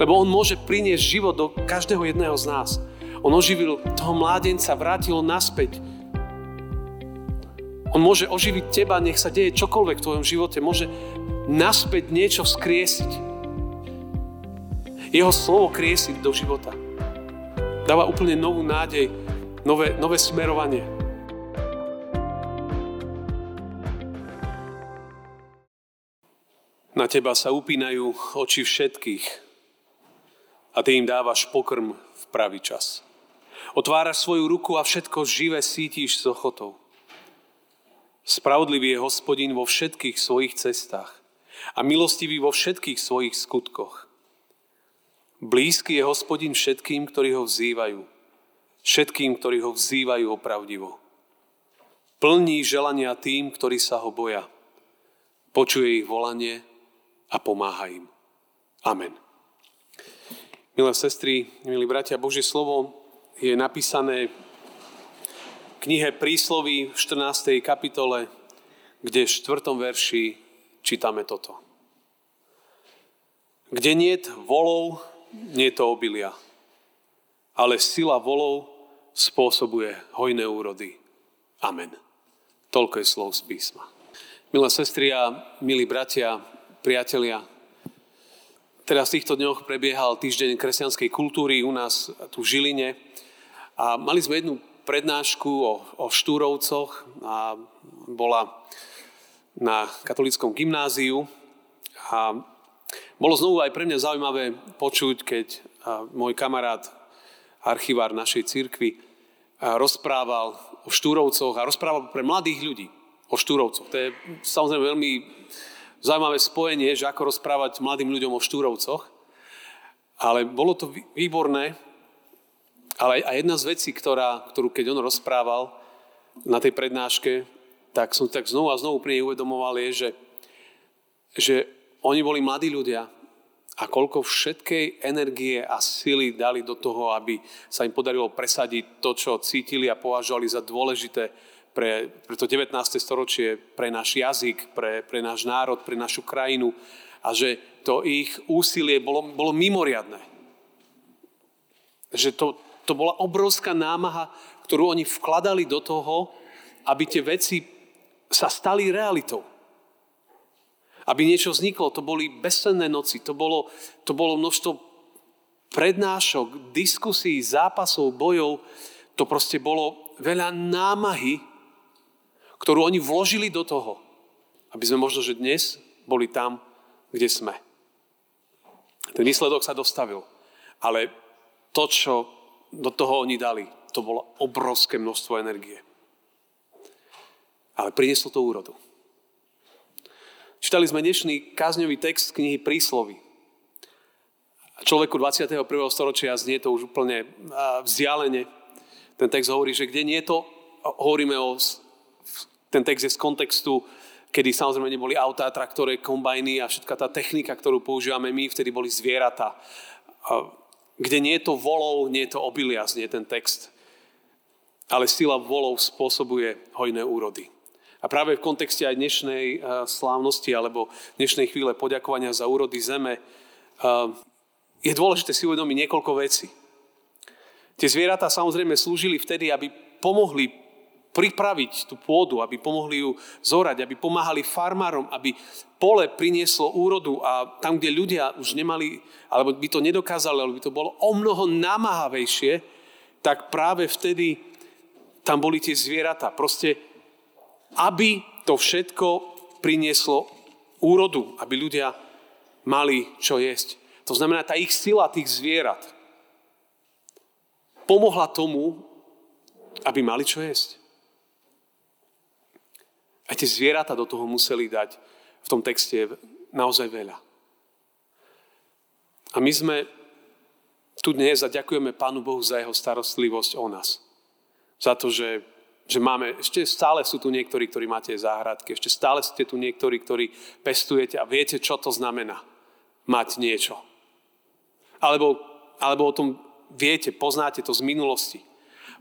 Lebo on môže priniesť život do každého jedného z nás. On oživil toho mládenca, vrátil naspäť. On môže oživiť teba, nech sa deje čokoľvek v tvojom živote. Môže naspäť niečo skriesiť. Jeho slovo kriesiť do života. Dáva úplne novú nádej, nové, nové smerovanie. Na teba sa upínajú oči všetkých a ty im dávaš pokrm v pravý čas. Otváraš svoju ruku a všetko živé sítiš s ochotou. Spravodlivý je hospodin vo všetkých svojich cestách a milostivý vo všetkých svojich skutkoch. Blízky je hospodin všetkým, ktorí ho vzývajú. Všetkým, ktorí ho vzývajú opravdivo. Plní želania tým, ktorí sa ho boja. Počuje ich volanie a pomáha im. Amen. Milé sestry, milí bratia, Božie slovo je napísané v knihe Prísloví v 14. kapitole, kde v 4. verši čítame toto. Kde nie je volov, nie to obilia, ale sila volov spôsobuje hojné úrody. Amen. Toľko je slov z písma. Milé sestry a milí bratia, priatelia. Teraz v týchto dňoch prebiehal týždeň kresťanskej kultúry u nás tu v Žiline a mali sme jednu prednášku o, o Štúrovcoch a bola na katolickom gymnáziu a bolo znovu aj pre mňa zaujímavé počuť, keď môj kamarát, archivár našej cirkvi, rozprával o Štúrovcoch a rozprával pre mladých ľudí o Štúrovcoch. To je samozrejme veľmi zaujímavé spojenie, že ako rozprávať mladým ľuďom o štúrovcoch. Ale bolo to výborné. Ale aj jedna z vecí, ktorá, ktorú keď on rozprával na tej prednáške, tak som tak znovu a znovu pri nej uvedomoval, je, že, že oni boli mladí ľudia a koľko všetkej energie a sily dali do toho, aby sa im podarilo presadiť to, čo cítili a považovali za dôležité pre, pre to 19. storočie, pre náš jazyk, pre, pre náš národ, pre našu krajinu a že to ich úsilie bolo, bolo mimoriadné. Že to, to bola obrovská námaha, ktorú oni vkladali do toho, aby tie veci sa stali realitou. Aby niečo vzniklo. To boli bezcenné noci, to bolo, to bolo množstvo prednášok, diskusí, zápasov, bojov. To proste bolo veľa námahy, ktorú oni vložili do toho, aby sme možno, že dnes boli tam, kde sme. Ten výsledok sa dostavil. Ale to, čo do toho oni dali, to bolo obrovské množstvo energie. Ale prinieslo to úrodu. Čítali sme dnešný kázňový text knihy Príslovy. Človeku 21. storočia znie to už úplne vzdialene. Ten text hovorí, že kde nie je to, hovoríme o ten text je z kontextu, kedy samozrejme neboli autá, traktory, kombajny a všetká tá technika, ktorú používame my, vtedy boli zvieratá. Kde nie je to volov, nie je to obilia, nie je ten text. Ale sila volov spôsobuje hojné úrody. A práve v kontexte aj dnešnej eh, slávnosti alebo dnešnej chvíle poďakovania za úrody zeme eh, je dôležité si uvedomiť niekoľko vecí. Tie zvieratá samozrejme slúžili vtedy, aby pomohli pripraviť tú pôdu, aby pomohli ju zorať, aby pomáhali farmárom, aby pole prinieslo úrodu a tam, kde ľudia už nemali, alebo by to nedokázali, alebo by to bolo o mnoho namáhavejšie, tak práve vtedy tam boli tie zvieratá. Proste, aby to všetko prinieslo úrodu, aby ľudia mali čo jesť. To znamená, tá ich sila tých zvierat pomohla tomu, aby mali čo jesť. A tie zvieratá do toho museli dať v tom texte naozaj veľa. A my sme tu dnes a ďakujeme Pánu Bohu za jeho starostlivosť o nás. Za to, že, že máme, ešte stále sú tu niektorí, ktorí máte záhradky, ešte stále ste tu niektorí, ktorí pestujete a viete, čo to znamená mať niečo. Alebo, alebo o tom viete, poznáte to z minulosti.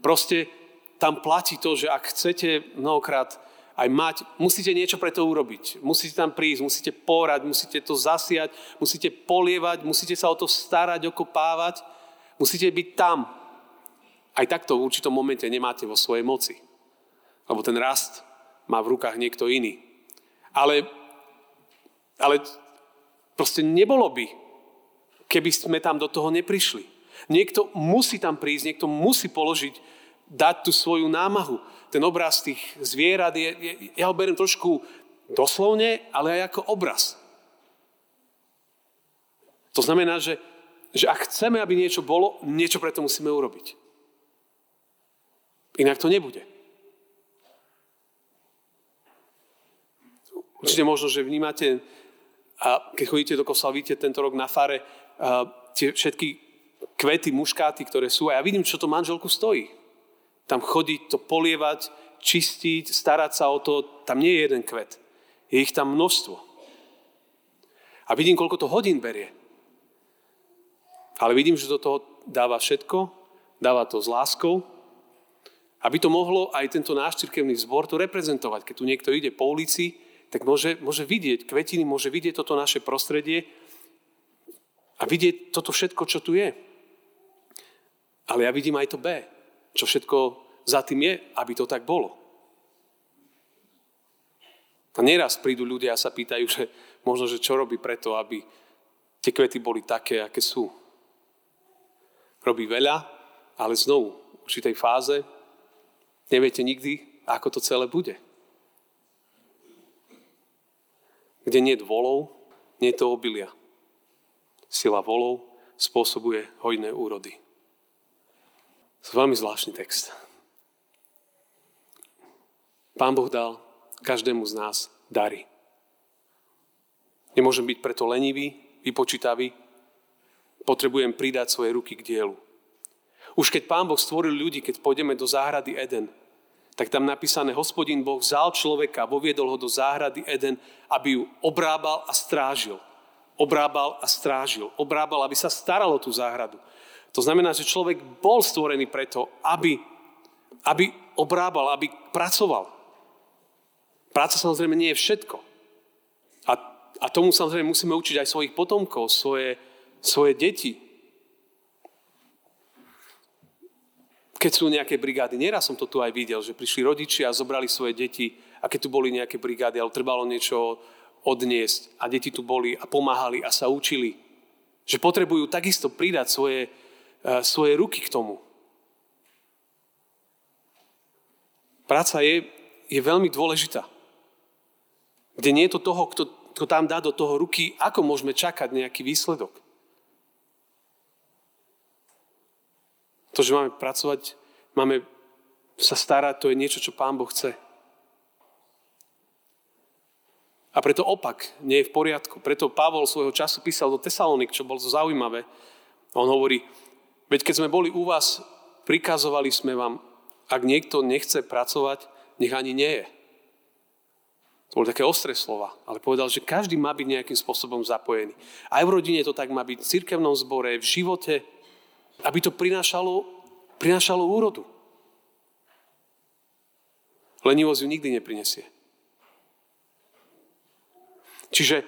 Proste tam platí to, že ak chcete mnohokrát aj mať, musíte niečo pre to urobiť. Musíte tam prísť, musíte porať, musíte to zasiať, musíte polievať, musíte sa o to starať, okopávať, musíte byť tam. Aj takto v určitom momente nemáte vo svojej moci. Lebo ten rast má v rukách niekto iný. Ale, ale proste nebolo by, keby sme tam do toho neprišli. Niekto musí tam prísť, niekto musí položiť, dať tú svoju námahu ten obraz tých zvierat, je, je, ja ho beriem trošku doslovne, ale aj ako obraz. To znamená, že, že ak chceme, aby niečo bolo, niečo preto musíme urobiť. Inak to nebude. Určite možno, že vnímate, a keď chodíte do kostola, vidíte tento rok na fare, tie všetky kvety, muškáty, ktoré sú, a ja vidím, čo to manželku stojí tam chodiť, to polievať, čistiť, starať sa o to, tam nie je jeden kvet. Je ich tam množstvo. A vidím, koľko to hodín berie. Ale vidím, že do toho dáva všetko, dáva to s láskou, aby to mohlo aj tento náš cirkevný zbor to reprezentovať. Keď tu niekto ide po ulici, tak môže, môže vidieť kvetiny, môže vidieť toto naše prostredie a vidieť toto všetko, čo tu je. Ale ja vidím aj to B čo všetko za tým je, aby to tak bolo. A nieraz prídu ľudia a sa pýtajú, že možno, že čo robí preto, aby tie kvety boli také, aké sú. Robí veľa, ale znovu, v určitej fáze neviete nikdy, ako to celé bude. Kde nie volov, nie to obilia. Sila volov spôsobuje hojné úrody. Je veľmi zvláštny text. Pán Boh dal každému z nás dary. Nemôžem byť preto lenivý, vypočítavý. Potrebujem pridať svoje ruky k dielu. Už keď Pán Boh stvoril ľudí, keď pôjdeme do záhrady Eden, tak tam napísané, hospodin Boh vzal človeka voviedol ho do záhrady Eden, aby ju obrábal a strážil. Obrábal a strážil. Obrábal, aby sa staralo tú záhradu. To znamená, že človek bol stvorený preto, aby, aby obrábal, aby pracoval. Práca samozrejme nie je všetko. A, a tomu samozrejme musíme učiť aj svojich potomkov, svoje, svoje deti. Keď sú nejaké brigády, nieraz som to tu aj videl, že prišli rodičia a zobrali svoje deti a keď tu boli nejaké brigády, ale trebalo niečo odniesť a deti tu boli a pomáhali a sa učili, že potrebujú takisto pridať svoje, svoje ruky k tomu. Práca je, je veľmi dôležitá. Kde nie je to toho, kto, kto tam dá do toho ruky, ako môžeme čakať nejaký výsledok. To, že máme pracovať, máme sa starať, to je niečo, čo Pán Boh chce. A preto opak nie je v poriadku. Preto Pavol svojho času písal do Tesalonik, čo bolo zaujímavé. On hovorí, Veď keď sme boli u vás, prikazovali sme vám, ak niekto nechce pracovať, nech ani nie je. To boli také ostré slova, ale povedal, že každý má byť nejakým spôsobom zapojený. Aj v rodine to tak má byť, v cirkevnom zbore, v živote, aby to prinášalo, prinášalo úrodu. Lenivosť ju nikdy neprinesie. Čiže,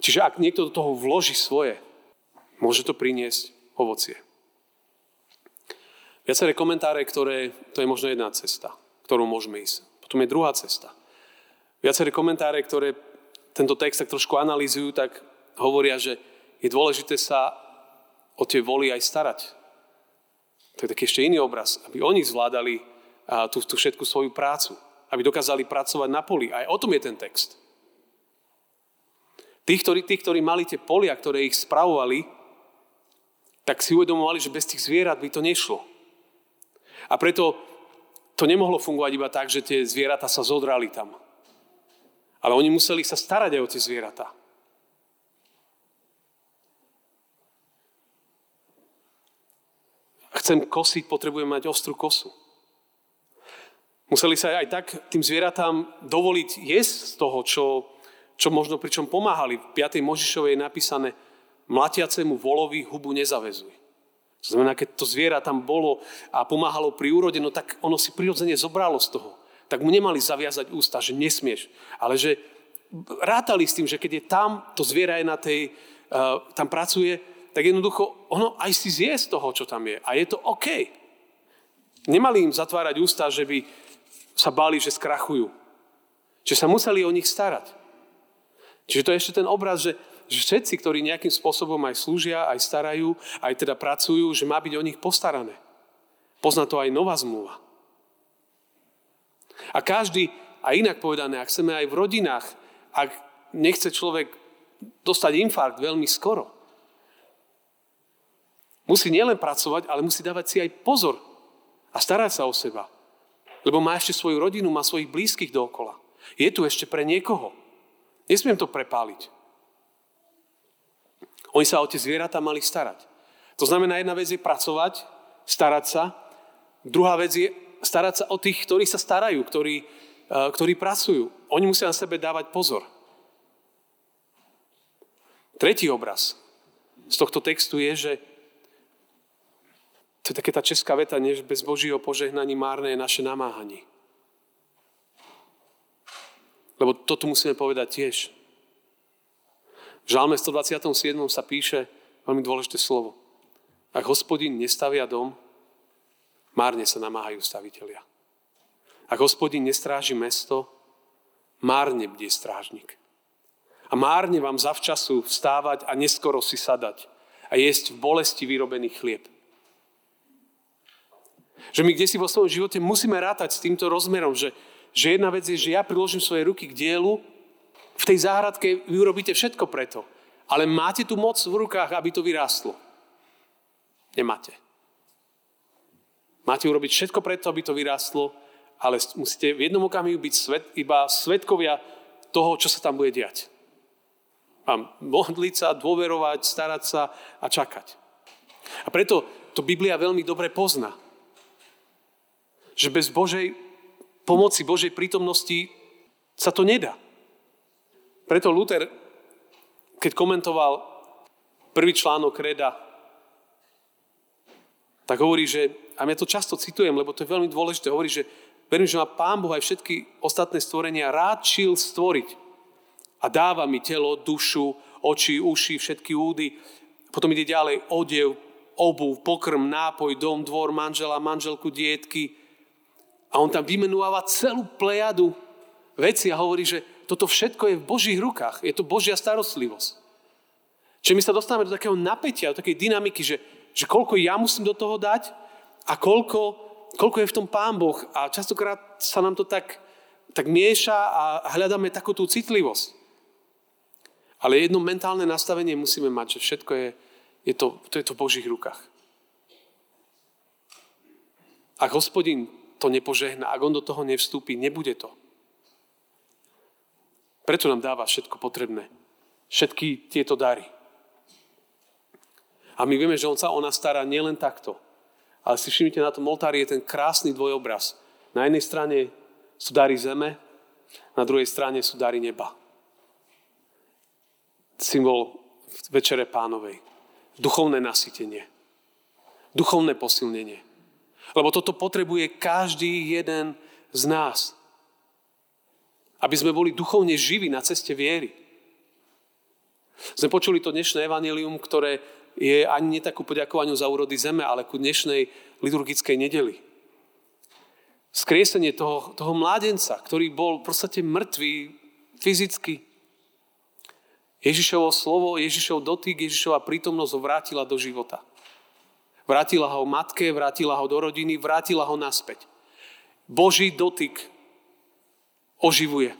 čiže ak niekto do toho vloží svoje, môže to priniesť ovocie. Viaceré komentáre, ktoré, to je možno jedna cesta, ktorú môžeme ísť. Potom je druhá cesta. Viaceré komentáre, ktoré tento text tak trošku analýzujú, tak hovoria, že je dôležité sa o tie voly aj starať. To je taký ešte iný obraz, aby oni zvládali tú, tú všetku svoju prácu. Aby dokázali pracovať na poli. Aj o tom je ten text. Tí, ktorí, tí, ktorí mali tie polia, ktoré ich spravovali, tak si uvedomovali, že bez tých zvierat by to nešlo. A preto to nemohlo fungovať iba tak, že tie zvieratá sa zodrali tam. Ale oni museli sa starať aj o tie zvieratá. Chcem kosiť, potrebujem mať ostrú kosu. Museli sa aj tak tým zvieratám dovoliť jesť z toho, čo, čo možno pričom pomáhali. V 5. Možišovej je napísané, mlatiacemu volovi hubu nezavezuj. To znamená, keď to zviera tam bolo a pomáhalo pri úrode, no tak ono si prirodzene zobralo z toho. tak mu nemali zaviazať ústa, že nesmieš. Ale že rátali s tým, že keď je tam, to zviera je na tej, uh, tam pracuje, tak jednoducho ono aj si zje z toho, čo tam je. A je to OK. Nemali im zatvárať ústa, že by sa báli, že skrachujú. Čiže sa museli o nich starať. Čiže to je ešte ten obraz, že, že všetci, ktorí nejakým spôsobom aj slúžia, aj starajú, aj teda pracujú, že má byť o nich postarané. Pozná to aj nová zmluva. A každý, a inak povedané, ak chceme aj v rodinách, ak nechce človek dostať infarkt veľmi skoro, musí nielen pracovať, ale musí dávať si aj pozor a starať sa o seba. Lebo má ešte svoju rodinu, má svojich blízkych dookola. Je tu ešte pre niekoho. Nesmiem to prepáliť. Oni sa o tie zvieratá mali starať. To znamená, jedna vec je pracovať, starať sa. Druhá vec je starať sa o tých, ktorí sa starajú, ktorí, eh, ktorí pracujú. Oni musia na sebe dávať pozor. Tretí obraz z tohto textu je, že to je také tá česká veta, než bez Božího požehnaní márne je naše namáhanie. Lebo to tu musíme povedať tiež. Žalme 127. sa píše veľmi dôležité slovo. Ak hospodin nestavia dom, márne sa namáhajú stavitelia. Ak hospodin nestráži mesto, márne bude strážnik. A márne vám zavčasu vstávať a neskoro si sadať a jesť v bolesti vyrobený chlieb. Že my kde si vo svojom živote musíme rátať s týmto rozmerom, že že jedna vec je, že ja priložím svoje ruky k dielu, v tej záhradke vy urobíte všetko preto. Ale máte tu moc v rukách, aby to vyrástlo? Nemáte. Máte urobiť všetko preto, aby to vyrástlo, ale musíte v jednom okamihu byť svet, iba svetkovia toho, čo sa tam bude diať. Mám modliť sa, dôverovať, starať sa a čakať. A preto to Biblia veľmi dobre pozná. Že bez Božej pomoci Božej prítomnosti sa to nedá. Preto Luther, keď komentoval prvý článok Reda, tak hovorí, že, a ja to často citujem, lebo to je veľmi dôležité, hovorí, že verím, že má Pán Boh aj všetky ostatné stvorenia rádčil stvoriť. A dáva mi telo, dušu, oči, uši, všetky údy. Potom ide ďalej odev, obuv, pokrm, nápoj, dom, dvor, manžela, manželku, dietky, a on tam vymenúva celú plejadu veci a hovorí, že toto všetko je v Božích rukách. Je to Božia starostlivosť. Čiže my sa dostávame do takého napätia, do takej dynamiky, že, že koľko ja musím do toho dať a koľko, koľko je v tom Pán Boh. A častokrát sa nám to tak, tak mieša a hľadáme takú tú citlivosť. Ale jedno mentálne nastavenie musíme mať, že všetko je, je, to, to je to v Božích rukách. Ak hospodin to nepožehná, ak on do toho nevstúpi, nebude to. Preto nám dáva všetko potrebné. Všetky tieto dary. A my vieme, že on sa o nás stará nielen takto. Ale si všimnite, na tom oltári je ten krásny dvojobraz. Na jednej strane sú dary zeme, na druhej strane sú dary neba. Symbol Večere pánovej. Duchovné nasytenie. Duchovné posilnenie. Lebo toto potrebuje každý jeden z nás. Aby sme boli duchovne živí na ceste viery. Sme počuli to dnešné evanelium, ktoré je ani nie takú poďakovaniu za úrody zeme, ale ku dnešnej liturgickej nedeli. Skriesenie toho, toho mládenca, ktorý bol v podstate mŕtvý fyzicky. Ježišovo slovo, Ježišov dotyk, Ježišova prítomnosť ho vrátila do života. Vrátila ho matke, vrátila ho do rodiny, vrátila ho naspäť. Boží dotyk oživuje.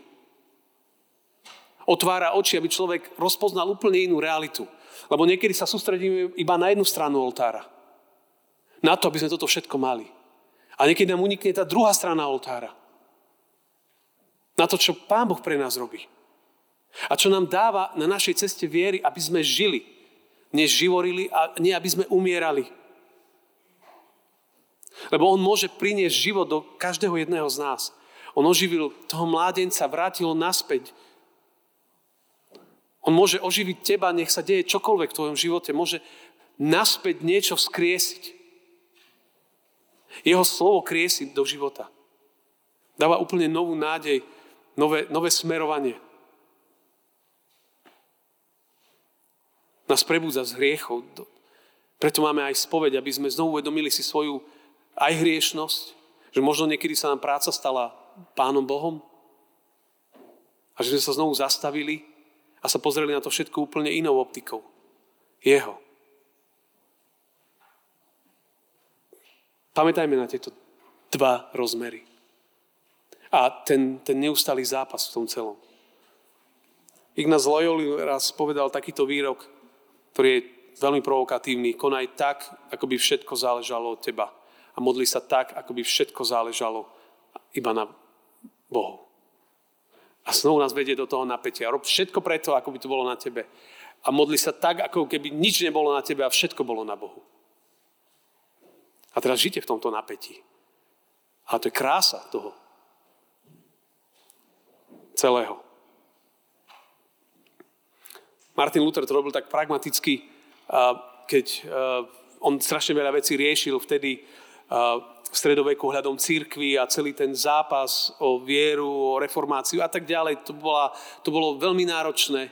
Otvára oči, aby človek rozpoznal úplne inú realitu. Lebo niekedy sa sústredíme iba na jednu stranu oltára. Na to, aby sme toto všetko mali. A niekedy nám unikne tá druhá strana oltára. Na to, čo Pán Boh pre nás robí. A čo nám dáva na našej ceste viery, aby sme žili. Než živorili a nie aby sme umierali. Lebo on môže priniesť život do každého jedného z nás. On oživil toho mládenca, vrátil ho naspäť. On môže oživiť teba, nech sa deje čokoľvek v tvojom živote. Môže naspäť niečo vzkriesiť. Jeho slovo kriesiť do života. Dáva úplne novú nádej, nové, nové smerovanie. Nás prebúdza z hriechov. Preto máme aj spoveď, aby sme znovu uvedomili si svoju aj hriešnosť, že možno niekedy sa nám práca stala Pánom Bohom a že sme sa znovu zastavili a sa pozreli na to všetko úplne inou optikou. Jeho. Pamätajme na tieto dva rozmery. A ten, ten neustály zápas v tom celom. Ignaz Loyoli raz povedal takýto výrok, ktorý je veľmi provokatívny. Konaj tak, ako by všetko záležalo od teba. A modli sa tak, ako by všetko záležalo iba na Bohu. A znovu nás vedie do toho napätia. Rob všetko preto, ako by to bolo na tebe. A modli sa tak, ako keby nič nebolo na tebe a všetko bolo na Bohu. A teraz žite v tomto napätí. A to je krása toho celého. Martin Luther to robil tak pragmaticky, keď on strašne veľa vecí riešil vtedy v stredoveku hľadom církvy a celý ten zápas o vieru, o reformáciu a tak ďalej. To, bola, to bolo veľmi náročné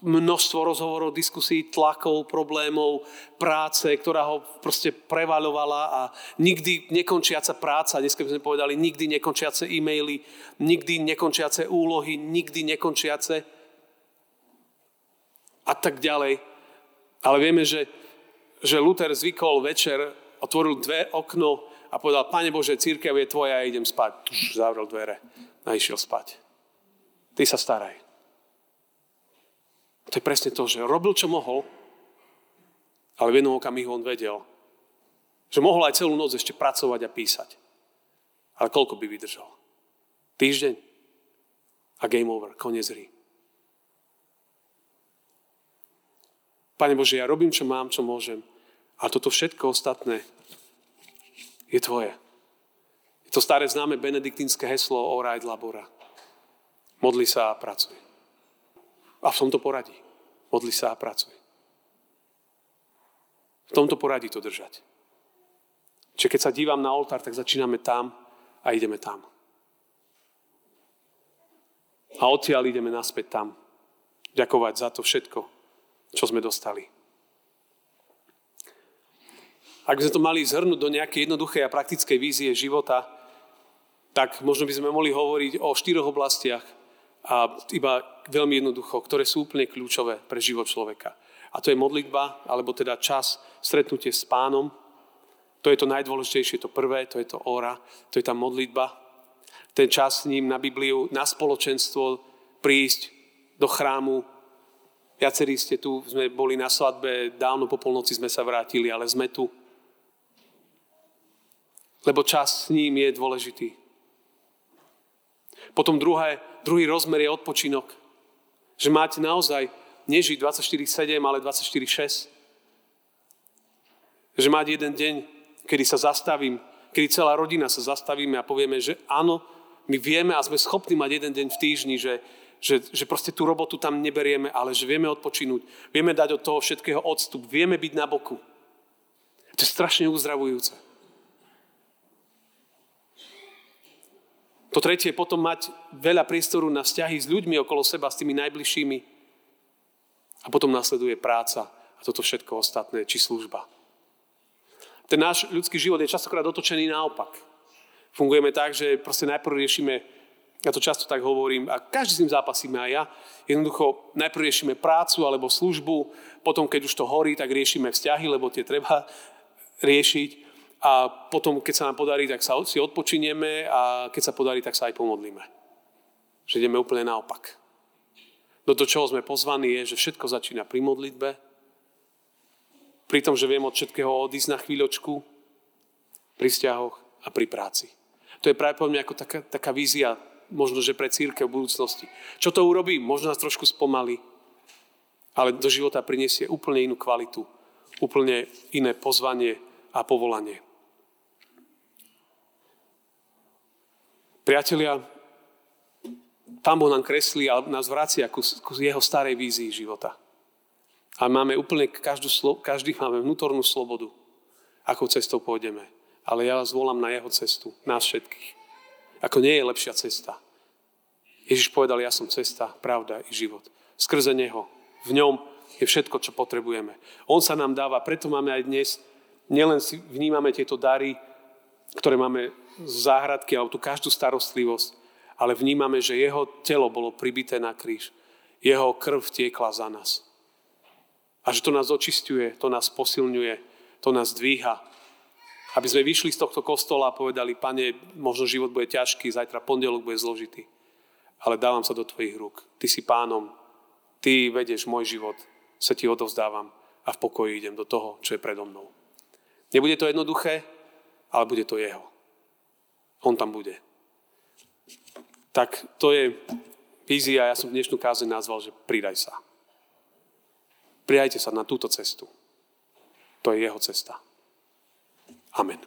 množstvo rozhovorov, diskusí, tlakov, problémov, práce, ktorá ho proste prevaľovala a nikdy nekončiaca práca, dneska by sme povedali, nikdy nekončiace e-maily, nikdy nekončiace úlohy, nikdy nekončiace a tak ďalej. Ale vieme, že, že Luther zvykol večer, otvoril dve okno a povedal, Pane Bože, církev je tvoja, ja idem spať. Už zavrel dvere a išiel spať. Ty sa staraj. To je presne to, že robil, čo mohol, ale v jednom okamihu on vedel, že mohol aj celú noc ešte pracovať a písať. Ale koľko by vydržal? Týždeň? A game over, koniec hry. Pane Bože, ja robím, čo mám, čo môžem. A toto všetko ostatné je tvoje. Je to staré známe benediktínske heslo Ora et labora. Modli sa a pracuj. A v tomto poradí. Modli sa a pracuj. V tomto poradí to držať. Čiže keď sa dívam na oltár, tak začíname tam a ideme tam. A odtiaľ ideme naspäť tam. Ďakovať za to všetko, čo sme dostali. Ak by sme to mali zhrnúť do nejakej jednoduchej a praktickej vízie života, tak možno by sme mohli hovoriť o štyroch oblastiach, a iba veľmi jednoducho, ktoré sú úplne kľúčové pre život človeka. A to je modlitba, alebo teda čas, stretnutie s pánom. To je to najdôležitejšie, to prvé, to je to ora, to je tá modlitba. Ten čas s ním na Bibliu, na spoločenstvo, prísť do chrámu. Viacerí ste tu, sme boli na svadbe, dávno po polnoci sme sa vrátili, ale sme tu. Lebo čas s ním je dôležitý. Potom druhé, druhý rozmer je odpočinok. Že máte naozaj nežiť 24-7, ale 24-6. Že máte jeden deň, kedy sa zastavím, kedy celá rodina sa zastavíme a povieme, že áno, my vieme a sme schopní mať jeden deň v týždni, že, že, že proste tú robotu tam neberieme, ale že vieme odpočinúť, vieme dať od toho všetkého odstup, vieme byť na boku. To je strašne uzdravujúce. To tretie je potom mať veľa priestoru na vzťahy s ľuďmi okolo seba, s tými najbližšími. A potom nasleduje práca a toto všetko ostatné, či služba. Ten náš ľudský život je častokrát otočený naopak. Fungujeme tak, že proste najprv riešime, ja to často tak hovorím, a každý s tým zápasíme aj ja, jednoducho najprv riešime prácu alebo službu, potom keď už to horí, tak riešime vzťahy, lebo tie treba riešiť a potom, keď sa nám podarí, tak sa si odpočinieme a keď sa podarí, tak sa aj pomodlíme. Že ideme úplne naopak. Do toho, čoho sme pozvaní, je, že všetko začína pri modlitbe, pri tom, že viem od všetkého odísť na chvíľočku, pri vzťahoch a pri práci. To je práve podľa mňa ako taká, taká vízia, možno, že pre církev v budúcnosti. Čo to urobí? Možno nás trošku spomalí, ale do života prinesie úplne inú kvalitu, úplne iné pozvanie a povolanie. Priatelia, Pán Boh nám kreslí a nás vracia ku, ku jeho starej vízii života. A máme úplne každú, každý máme vnútornú slobodu, akou cestou pôjdeme. Ale ja vás volám na jeho cestu, nás všetkých. Ako nie je lepšia cesta. Ježiš povedal, ja som cesta, pravda i život. Skrze Neho. V ňom je všetko, čo potrebujeme. On sa nám dáva, preto máme aj dnes, nielen si vnímame tieto dary, ktoré máme záhradky alebo tú každú starostlivosť, ale vnímame, že jeho telo bolo pribité na kríž. Jeho krv tiekla za nás. A že to nás očistuje, to nás posilňuje, to nás dvíha. Aby sme vyšli z tohto kostola a povedali, pane, možno život bude ťažký, zajtra pondelok bude zložitý ale dávam sa do tvojich rúk. Ty si pánom, ty vedieš môj život, sa ti odovzdávam a v pokoji idem do toho, čo je predo mnou. Nebude to jednoduché, ale bude to jeho. On tam bude. Tak to je vízia, ja som dnešnú kázeň nazval, že pridaj sa. Pridajte sa na túto cestu. To je jeho cesta. Amen.